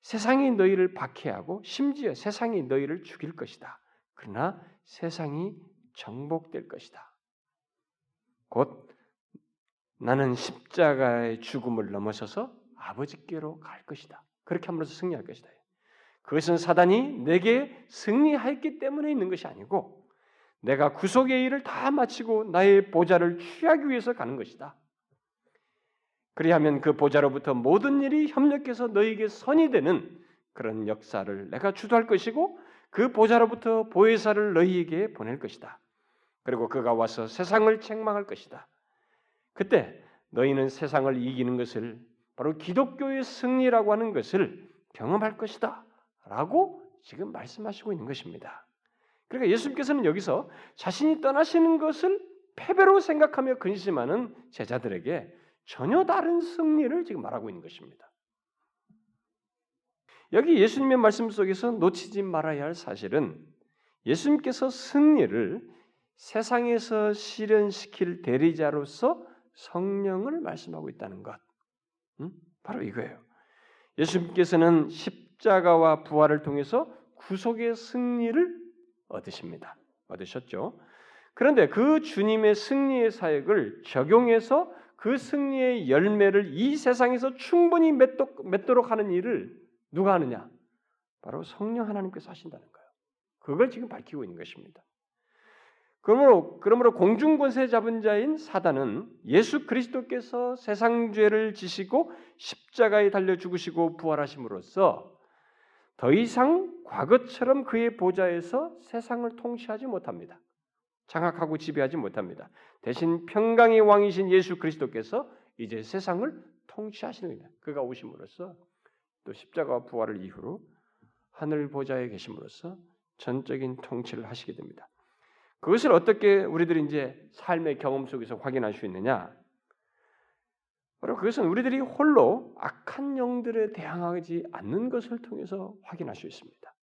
세상이 너희를 박해하고 심지어 세상이 너희를 죽일 것이다. 그러나 세상이 정복될 것이다. 곧 나는 십자가의 죽음을 넘어서서 아버지께로 갈 것이다. 그렇게 함으로써 승리할 것이다. 그것은 사단이 내게 승리했기 때문에 있는 것이 아니고 내가 구속의 일을 다 마치고 나의 보좌를 취하기 위해서 가는 것이다. 그리하면 그 보좌로부터 모든 일이 협력해서 너에게 선이 되는 그런 역사를 내가 주도할 것이고 그 보좌로부터 보혜사를 너희에게 보낼 것이다. 그리고 그가 와서 세상을 책망할 것이다. 그때 너희는 세상을 이기는 것을 바로 기독교의 승리라고 하는 것을 경험할 것이다. 라고 지금 말씀하시고 있는 것입니다. 그러니까 예수님께서는 여기서 자신이 떠나시는 것을 패배로 생각하며 근심하는 제자들에게 전혀 다른 승리를 지금 말하고 있는 것입니다. 여기 예수님의 말씀 속에서 놓치지 말아야 할 사실은 예수님께서 승리를 세상에서 실현시킬 대리자로서 성령을 말씀하고 있다는 것. 음? 바로 이거예요. 예수님께서는 십자가와 부활을 통해서 구속의 승리를 얻으십니다. 얻으셨죠? 그런데 그 주님의 승리의 사역을 적용해서 그 승리의 열매를 이 세상에서 충분히 맺도록, 맺도록 하는 일을 누가 하느냐? 바로 성령 하나님께서 하신다는 거예요. 그걸 지금 밝히고 있는 것입니다. 그러므로 그러므로 공중권세 잡은 자인 사단은 예수 그리스도께서 세상 죄를 지시고 십자가에 달려 죽으시고 부활하심으로써 더 이상 과거처럼 그의 보좌에서 세상을 통치하지 못합니다. 장악하고 지배하지 못합니다. 대신 평강의 왕이신 예수 그리스도께서 이제 세상을 통치하시는 겁니다. 그가 오심으로써 또 십자가와 부활을 이후로 하늘 보좌에 계심으로써 전적인 통치를 하시게 됩니다. 그것을 어떻게 우리들이 이제 삶의 경험 속에서 확인할 수 있느냐? 바로 그것은 우리들이 홀로 악한 영들에 대항하지 않는 것을 통해서 확인할 수 있습니다.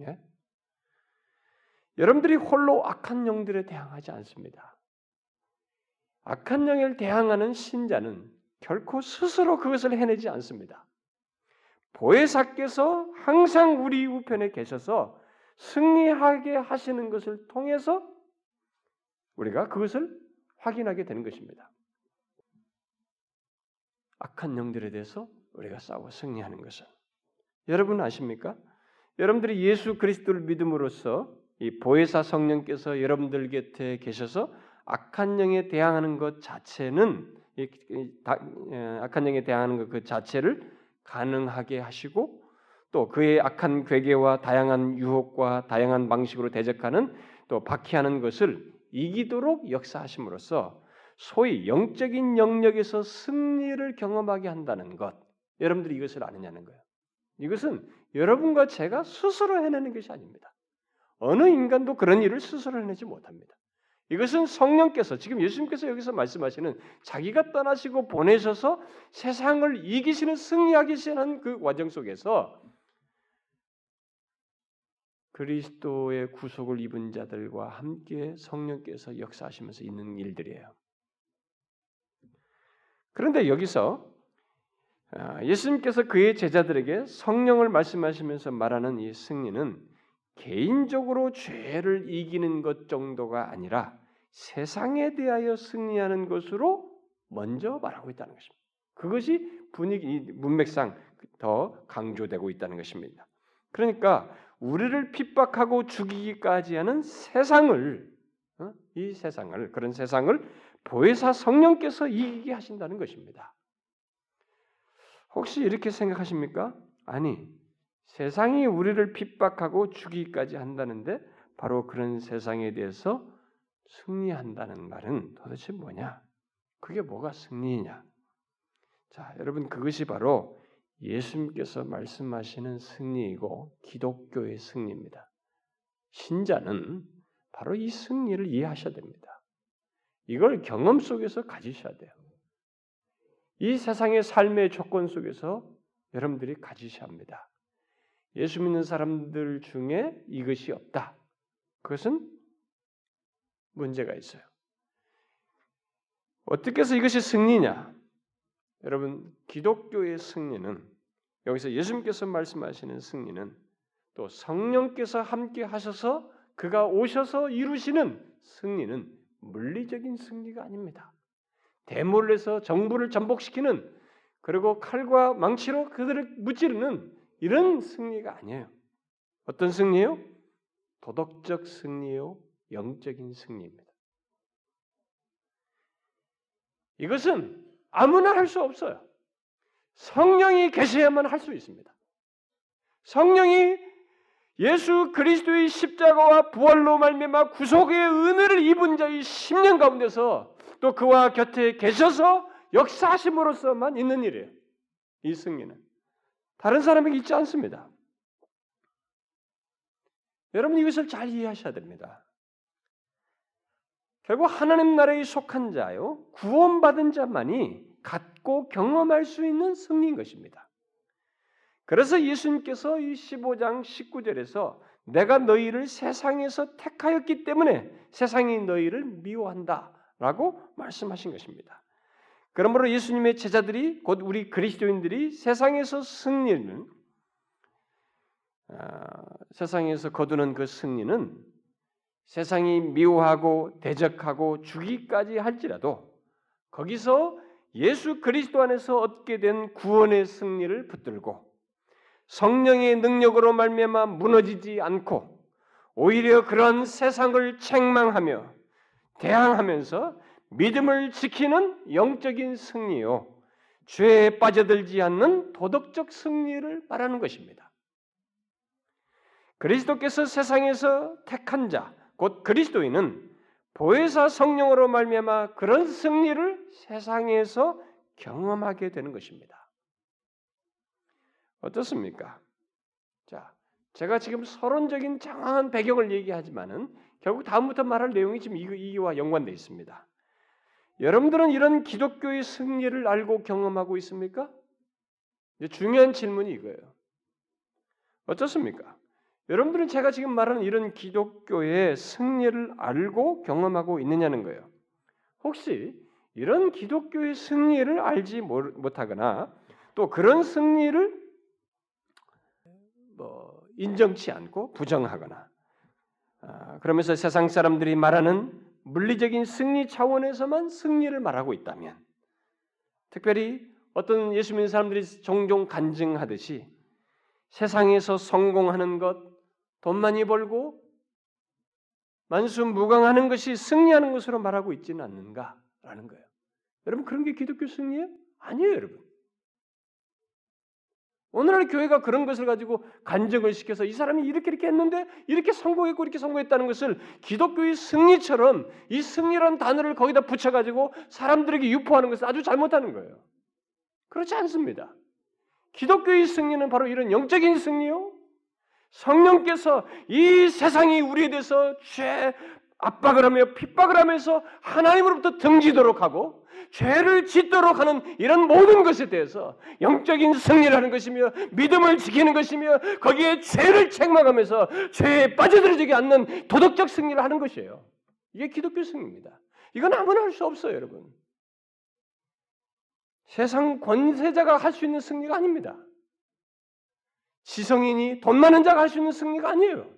예? 여러분들이 홀로 악한 영들에 대항하지 않습니다. 악한 영을 대항하는 신자는 결코 스스로 그것을 해내지 않습니다. 보혜사께서 항상 우리 우편에 계셔서 승리하게 하시는 것을 통해서 우리가 그것을 확인하게 되는 것입니다. 악한 영들에 대해서 우리가 싸워 승리하는 것은 여러분 아십니까? 여러분들이 예수 그리스도를 믿음으로써 이 보혜사 성령께서 여러분들 곁에 계셔서 악한 영에 대항하는 것 자체는 악한 영에 대항하는 것 그 자체를 가능하게 하시고 또 그의 악한 괴계와 다양한 유혹과 다양한 방식으로 대적하는 또 박해하는 것을 이기도록 역사하심으로써 소위 영적인 영역에서 승리를 경험하게 한다는 것. 여러분들이 이것을 아느냐는 거예요. 이것은 여러분과 제가 스스로 해내는 것이 아닙니다. 어느 인간도 그런 일을 스스로 해내지 못합니다. 이것은 성령께서 지금 예수님께서 여기서 말씀하시는 자기가 떠나시고 보내셔서 세상을 이기시는 승리하기 시는 그 과정 속에서 그리스도의 구속을 입은 자들과 함께 성령께서 역사하시면서 있는 일들이에요. 그런데 여기서 아, 예수님께서 그의 제자들에게 성령을 말씀하시면서 말하는 이 승리는 개인적으로 죄를 이기는 것 정도가 아니라 세상에 대하여 승리하는 것으로 먼저 말하고 있다는 것입니다. 그것이 분위기 문맥상 더 강조되고 있다는 것입니다. 그러니까 우리를 핍박하고 죽이기까지 하는 세상을 어? 이 세상을 그런 세상을 보혜사 성령께서 이기게 하신다는 것입니다. 혹시 이렇게 생각하십니까? 아니, 세상이 우리를 핍박하고 죽이기까지 한다는데 바로 그런 세상에 대해서 승리한다는 말은 도대체 뭐냐? 그게 뭐가 승리냐? 자, 여러분 그것이 바로 예수님께서 말씀하시는 승리이고 기독교의 승리입니다. 신자는 바로 이 승리를 이해하셔야 됩니다. 이걸 경험 속에서 가지셔야 돼요. 이 세상의 삶의 조건 속에서 여러분들이 가지셔야 합니다. 예수 믿는 사람들 중에 이것이 없다. 그것은 문제가 있어요. 어떻게 해서 이것이 승리냐? 여러분, 기독교의 승리는 여기서 예수님께서 말씀하시는 승리는 또 성령께서 함께 하셔서 그가 오셔서 이루시는 승리는 물리적인 승리가 아닙니다. 대물에서 정부를 전복시키는 그리고 칼과 망치로 그들을 무찌르는 이런 승리가 아니에요. 어떤 승리예요? 도덕적 승리요, 영적인 승리입니다. 이것은 아무나 할 수 없어요. 성령이 계셔야만 할 수 있습니다. 성령이 예수 그리스도의 십자가와 부활로 말미암아 구속의 은혜를 입은 자의 10년 가운데서 또 그와 곁에 계셔서 역사하심으로써만 있는 일이에요. 이 승리는 다른 사람에게 있지 않습니다. 여러분 이것을 잘 이해하셔야 됩니다. 결국 하나님 나라에 속한 자요, 구원받은 자만이 갖고 경험할 수 있는 승리인 것입니다. 그래서 예수님께서 이 15장 19절에서 내가 너희를 세상에서 택하였기 때문에 세상이 너희를 미워한다 라고 말씀하신 것입니다. 그러므로 예수님의 제자들이 곧 우리 그리스도인들이 세상에서 승리는 아, 세상에서 거두는 그 승리는 세상이 미워하고 대적하고 주기까지 할지라도 거기서 예수 그리스도 안에서 얻게 된 구원의 승리를 붙들고 성령의 능력으로 말미암아 무너지지 않고 오히려 그런 세상을 책망하며 대항하면서 믿음을 지키는 영적인 승리요 죄에 빠져들지 않는 도덕적 승리를 말하는 것입니다. 그리스도께서 세상에서 택한 자, 곧 그리스도인은 보혜사 성령으로 말미암아 그런 승리를 세상에서 경험하게 되는 것입니다. 어떻습니까? 자, 제가 지금 서론적인 장황한 배경을 얘기하지만은 결국 다음부터 말할 내용이 지금 이와 연관되어 있습니다. 여러분들은 이런 기독교의 승리를 알고 경험하고 있습니까? 중요한 질문이 이거예요. 어떻습니까? 여러분들은 제가 지금 말하는 이런 기독교의 승리를 알고 경험하고 있느냐는 거예요. 혹시 이런 기독교의 승리를 알지 못하거나 또 그런 승리를 뭐 인정치 않고 부정하거나 아, 그러면서 세상 사람들이 말하는 물리적인 승리 차원에서만 승리를 말하고 있다면 특별히 어떤 예수 믿는 사람들이 종종 간증하듯이 세상에서 성공하는 것, 돈 많이 벌고 만수무강하는 것이 승리하는 것으로 말하고 있지는 않는가라는 거예요. 여러분 그런 게 기독교 승리예요? 아니에요, 여러분. 오늘날 교회가 그런 것을 가지고 간증을 시켜서 이 사람이 이렇게 이렇게 했는데 이렇게 성공했고 이렇게 성공했다는 것을 기독교의 승리처럼 이 승리라는 단어를 거기다 붙여가지고 사람들에게 유포하는 것은 아주 잘못하는 거예요. 그렇지 않습니다. 기독교의 승리는 바로 이런 영적인 승리요. 성령께서 이 세상이 우리에 대해서 죄 압박을 하며 핍박을 하면서 하나님으로부터 등지도록 하고 죄를 짓도록 하는 이런 모든 것에 대해서 영적인 승리를 하는 것이며 믿음을 지키는 것이며 거기에 죄를 책망하면서 죄에 빠져들어지지 않는 도덕적 승리를 하는 것이에요. 이게 기독교 승리입니다. 이건 아무나 할 수 없어요, 여러분. 세상 권세자가 할 수 있는 승리가 아닙니다. 지성인이 돈 많은 자가 할 수 있는 승리가 아니에요.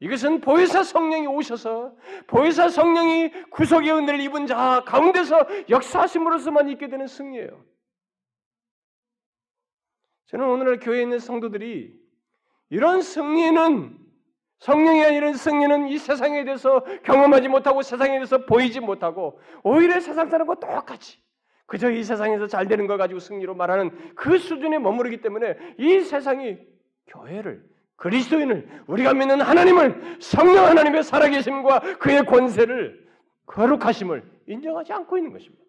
이것은 보혜사 성령이 오셔서 보혜사 성령이 구속의 은혜를 입은 자 가운데서 역사하심으로서만 있게 되는 승리예요. 저는 오늘날 교회에 있는 성도들이 이런 승리는 성령의 이런 승리는 이 세상에 대해서 경험하지 못하고 세상에 대해서 보이지 못하고 오히려 세상 사람과 똑같이 그저 이 세상에서 잘 되는 걸 가지고 승리로 말하는 그 수준에 머무르기 때문에 이 세상이 교회를 그리스도인을 우리가 믿는 하나님을 성령 하나님의 살아계심과 그의 권세를 거룩하심을 인정하지 않고 있는 것입니다.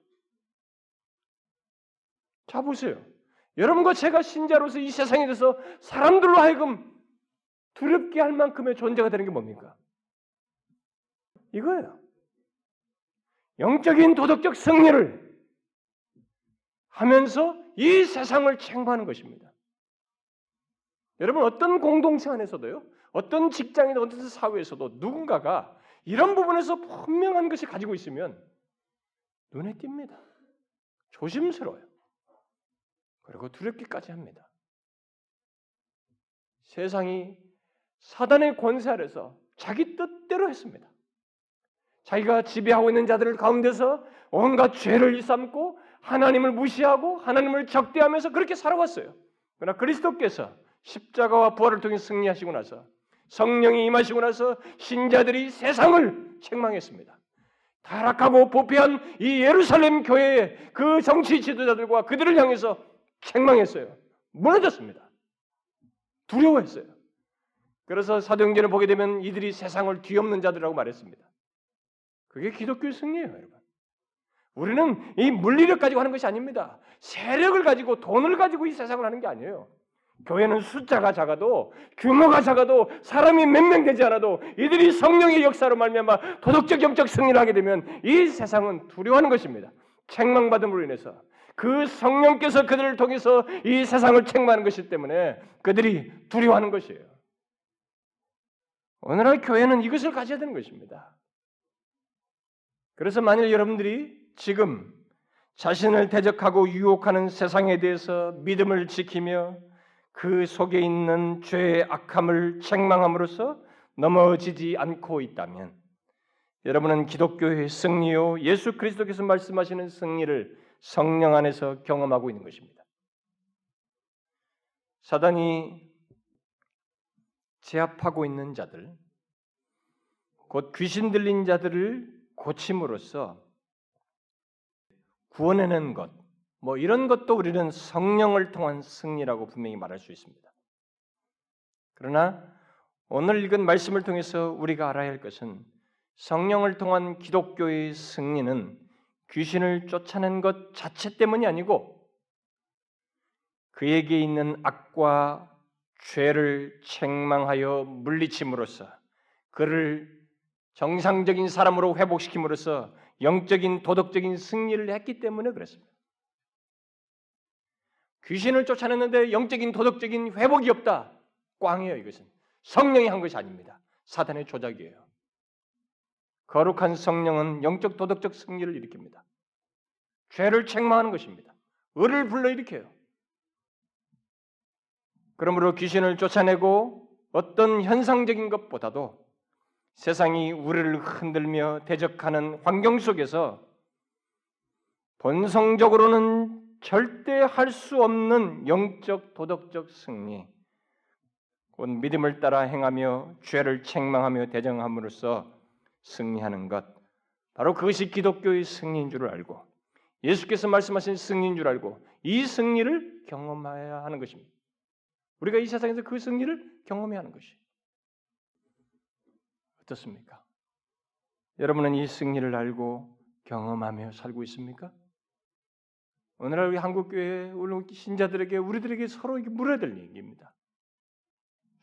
자 보세요. 여러분과 제가 신자로서 이 세상에 대해서 사람들로 하여금 두렵게 할 만큼의 존재가 되는 게 뭡니까? 이거예요. 영적인 도덕적 승리를 하면서 이 세상을 책망하는 것입니다. 여러분 어떤 공동체 안에서도요, 어떤 직장이나 어떤 사회에서도 누군가가 이런 부분에서 분명한 것을 가지고 있으면 눈에 띕니다. 조심스러워요. 그리고 두렵기까지 합니다. 세상이 사단의 권세 아래서 자기 뜻대로 했습니다. 자기가 지배하고 있는 자들 가운데서 온갖 죄를 일삼고 하나님을 무시하고 하나님을 적대하면서 그렇게 살아왔어요. 그러나 그리스도께서 십자가와 부활을 통해 승리하시고 나서 성령이 임하시고 나서 신자들이 세상을 책망했습니다. 타락하고 부패한 이 예루살렘 교회의 그 정치 지도자들과 그들을 향해서 책망했어요. 무너졌습니다. 두려워했어요. 그래서 사도행전을 보게 되면 이들이 세상을 뒤엎는 자들이라고 말했습니다. 그게 기독교의 승리예요, 여러분. 우리는 이 물리력 가지고 하는 것이 아닙니다. 세력을 가지고 돈을 가지고 이 세상을 하는 게 아니에요. 교회는 숫자가 작아도 규모가 작아도 사람이 몇 명 되지 않아도 이들이 성령의 역사로 말미암아 도덕적 영적 승리를 하게 되면 이 세상은 두려워하는 것입니다. 책망받음으로 인해서 그 성령께서 그들을 통해서 이 세상을 책망하는 것이기 때문에 그들이 두려워하는 것이에요. 오늘날 교회는 이것을 가져야 되는 것입니다. 그래서 만일 여러분들이 지금 자신을 대적하고 유혹하는 세상에 대해서 믿음을 지키며 그 속에 있는 죄의 악함을 책망함으로써 넘어지지 않고 있다면 여러분은 기독교의 승리요 예수 그리스도께서 말씀하시는 승리를 성령 안에서 경험하고 있는 것입니다. 사단이 제압하고 있는 자들, 곧 귀신 들린 자들을 고침으로써 구원해낸 것, 뭐 이런 것도 우리는 성령을 통한 승리라고 분명히 말할 수 있습니다. 그러나 오늘 읽은 말씀을 통해서 우리가 알아야 할 것은 성령을 통한 기독교의 승리는 귀신을 쫓아낸 것 자체 때문이 아니고 그에게 있는 악과 죄를 책망하여 물리침으로써 그를 정상적인 사람으로 회복시킴으로써 영적인 도덕적인 승리를 했기 때문에 그렇습니다. 귀신을 쫓아냈는데 영적인 도덕적인 회복이 없다. 꽝이에요, 이것은. 성령이 한 것이 아닙니다. 사단의 조작이에요. 거룩한 성령은 영적 도덕적 승리를 일으킵니다. 죄를 책망하는 것입니다. 의를 불러일으켜요. 그러므로 귀신을 쫓아내고 어떤 현상적인 것보다도 세상이 우리를 흔들며 대적하는 환경 속에서 본성적으로는 절대 할 수 없는 영적 도덕적 승리, 곧 믿음을 따라 행하며 죄를 책망하며 대정함으로써 승리하는 것, 바로 그것이 기독교의 승리인 줄 알고 예수께서 말씀하신 승리인 줄 알고 이 승리를 경험해야 하는 것입니다. 우리가 이 세상에서 그 승리를 경험해야 하는 것이 어떻습니까? 여러분은 이 승리를 알고 경험하며 살고 있습니까? 오늘날 우리 한국 교회 우리 신자들에게 우리들에게 서로 물어야 될 얘기입니다.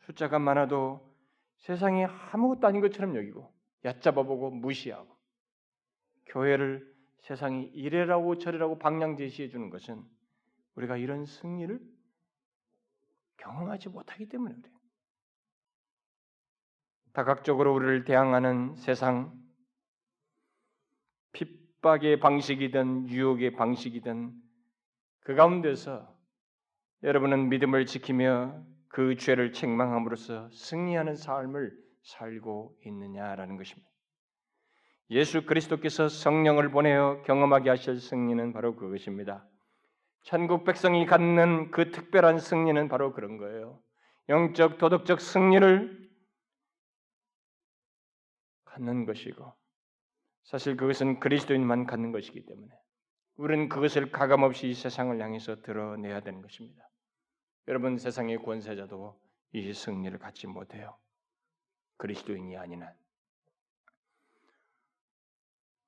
숫자가 많아도 세상에 아무것도 아닌 것처럼 여기고 얕잡아보고 무시하고 교회를 세상이 이래라고 저래라고 방향 제시해 주는 것은 우리가 이런 승리를 경험하지 못하기 때문에 그래요. 다각적으로 우리를 대항하는 세상, 핍박의 방식이든 유혹의 방식이든 그 가운데서 여러분은 믿음을 지키며 그 죄를 책망함으로써 승리하는 삶을 살고 있느냐라는 것입니다. 예수 그리스도께서 성령을 보내어 경험하게 하실 승리는 바로 그것입니다. 천국 백성이 갖는 그 특별한 승리는 바로 그런 거예요. 영적 도덕적 승리를 갖는 것이고 사실 그것은 그리스도인만 갖는 것이기 때문에 우리는 그것을 가감없이 이 세상을 향해서 드러내야 되는 것입니다. 여러분 세상의 권세자도 이 승리를 갖지 못해요. 그리스도인이 아닌 한.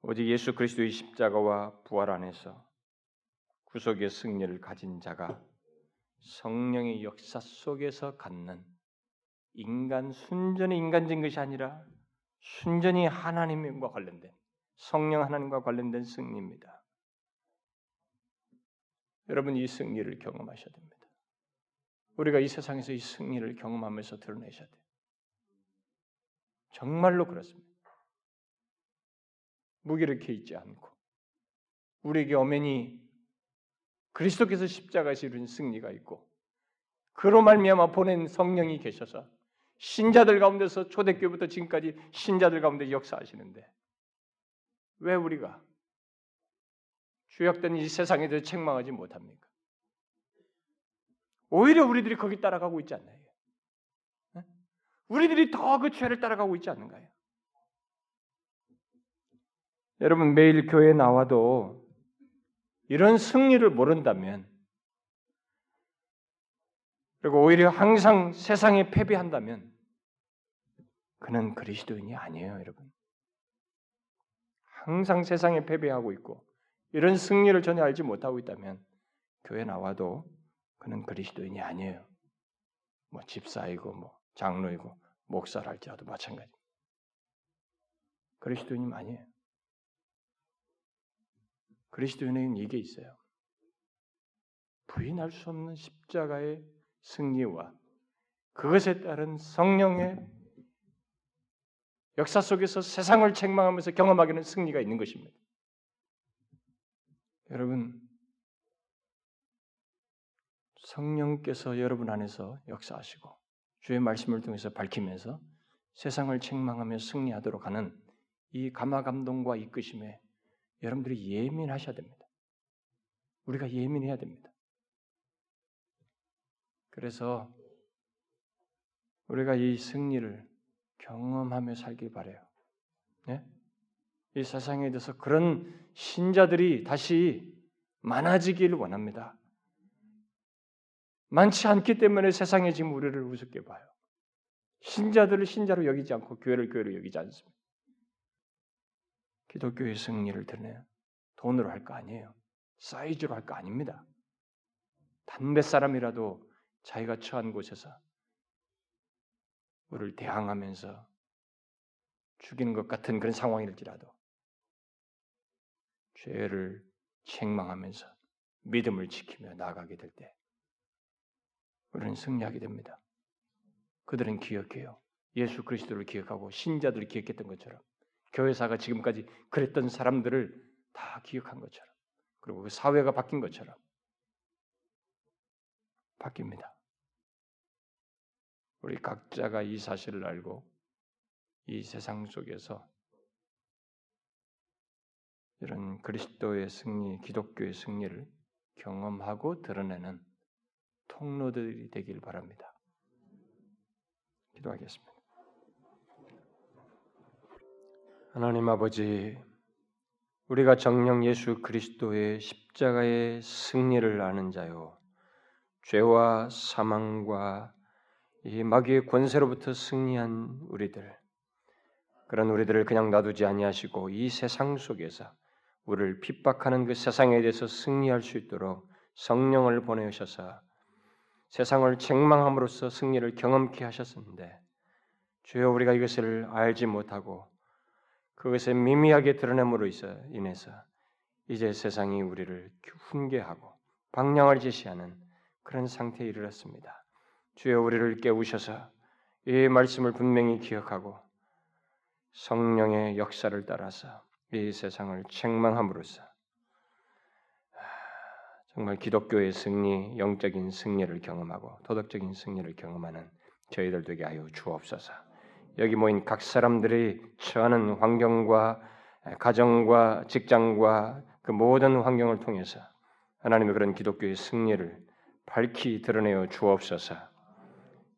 오직 예수 그리스도의 십자가와 부활 안에서 구속의 승리를 가진 자가 성령의 역사 속에서 갖는 인간 순전히 인간적인 것이 아니라 순전히 하나님과 관련된 성령 하나님과 관련된 승리입니다. 여러분 이 승리를 경험하셔야 됩니다. 우리가 이 세상에서 이 승리를 경험하면서 드러내셔야 돼요. 정말로 그렇습니다. 무기력해 있지 않고 우리에게 엄연히 그리스도께서 십자가에서 이룬 승리가 있고 그로 말미암아 보낸 성령이 계셔서 신자들 가운데서 초대교부터 지금까지 신자들 가운데 역사하시는데 왜 우리가 주역된 이 세상에 대해 책망하지 못합니까? 오히려 우리들이 거기 따라가고 있지 않나요? 우리들이 더 그 죄를 따라가고 있지 않는가요? 여러분 매일 교회에 나와도 이런 승리를 모른다면 그리고 오히려 항상 세상에 패배한다면 그는 그리스도인이 아니에요, 여러분. 항상 세상에 패배하고 있고 이런 승리를 전혀 알지 못하고 있다면 교회 나와도 그는 그리스도인이 아니에요. 뭐 집사이고 뭐 장로이고 목사랄지라도 마찬가지. 그리스도인이 아니에요. 그리스도인에게는 이게 있어요. 부인할 수 없는 십자가의 승리와 그것에 따른 성령의 역사 속에서 세상을 책망하면서 경험하게 되는 승리가 있는 것입니다. 여러분, 성령께서 여러분 안에서 역사하시고 주의 말씀을 통해서 밝히면서 세상을 책망하며 승리하도록 하는 이 감화 감동과 이끄심에 여러분들이 예민하셔야 됩니다. 우리가 예민해야 됩니다. 그래서 우리가 이 승리를 경험하며 살길 바래요. 네? 이 세상에 대해서 그런 신자들이 다시 많아지기를 원합니다. 많지 않기 때문에 세상에 지금 우리를 우습게 봐요. 신자들을 신자로 여기지 않고 교회를 교회로 여기지 않습니다. 기독교의 승리를 드러내요. 돈으로 할 거 아니에요. 사이즈로 할 거 아닙니다. 단몇 사람이라도 자기가 처한 곳에서 우리를 대항하면서 죽이는 것 같은 그런 상황일지라도 죄를 책망하면서 믿음을 지키며 나아가게 될 때 우리는 승리하게 됩니다. 그들은 기억해요. 예수 그리스도를 기억하고 신자들을 기억했던 것처럼 교회사가 지금까지 그랬던 사람들을 다 기억한 것처럼 그리고 그 사회가 바뀐 것처럼 바뀝니다. 우리 각자가 이 사실을 알고 이 세상 속에서 이런 그리스도의 승리, 기독교의 승리를 경험하고 드러내는 통로들이 되길 바랍니다. 기도하겠습니다. 하나님 아버지, 우리가 정령 예수 그리스도의 십자가의 승리를 아는 자요, 죄와 사망과 이 마귀의 권세로부터 승리한 우리들, 그런 우리들을 그냥 놔두지 아니하시고 이 세상 속에서 우리를 핍박하는 그 세상에 대해서 승리할 수 있도록 성령을 보내셔서 세상을 책망함으로써 승리를 경험케 하셨는데 주여 우리가 이것을 알지 못하고 그것에 미미하게 드러냄으로 인해서 이제 세상이 우리를 훈계하고 방향을 제시하는 그런 상태에 이르렀습니다. 주여 우리를 깨우셔서 이 말씀을 분명히 기억하고 성령의 역사를 따라서 이 세상을 책망함으로써 정말 기독교의 승리, 영적인 승리를 경험하고 도덕적인 승리를 경험하는 저희들 되게 하여 주옵소서. 여기 모인 각 사람들이 처하는 환경과 가정과 직장과 그 모든 환경을 통해서 하나님의 그런 기독교의 승리를 밝히 드러내어 주옵소서.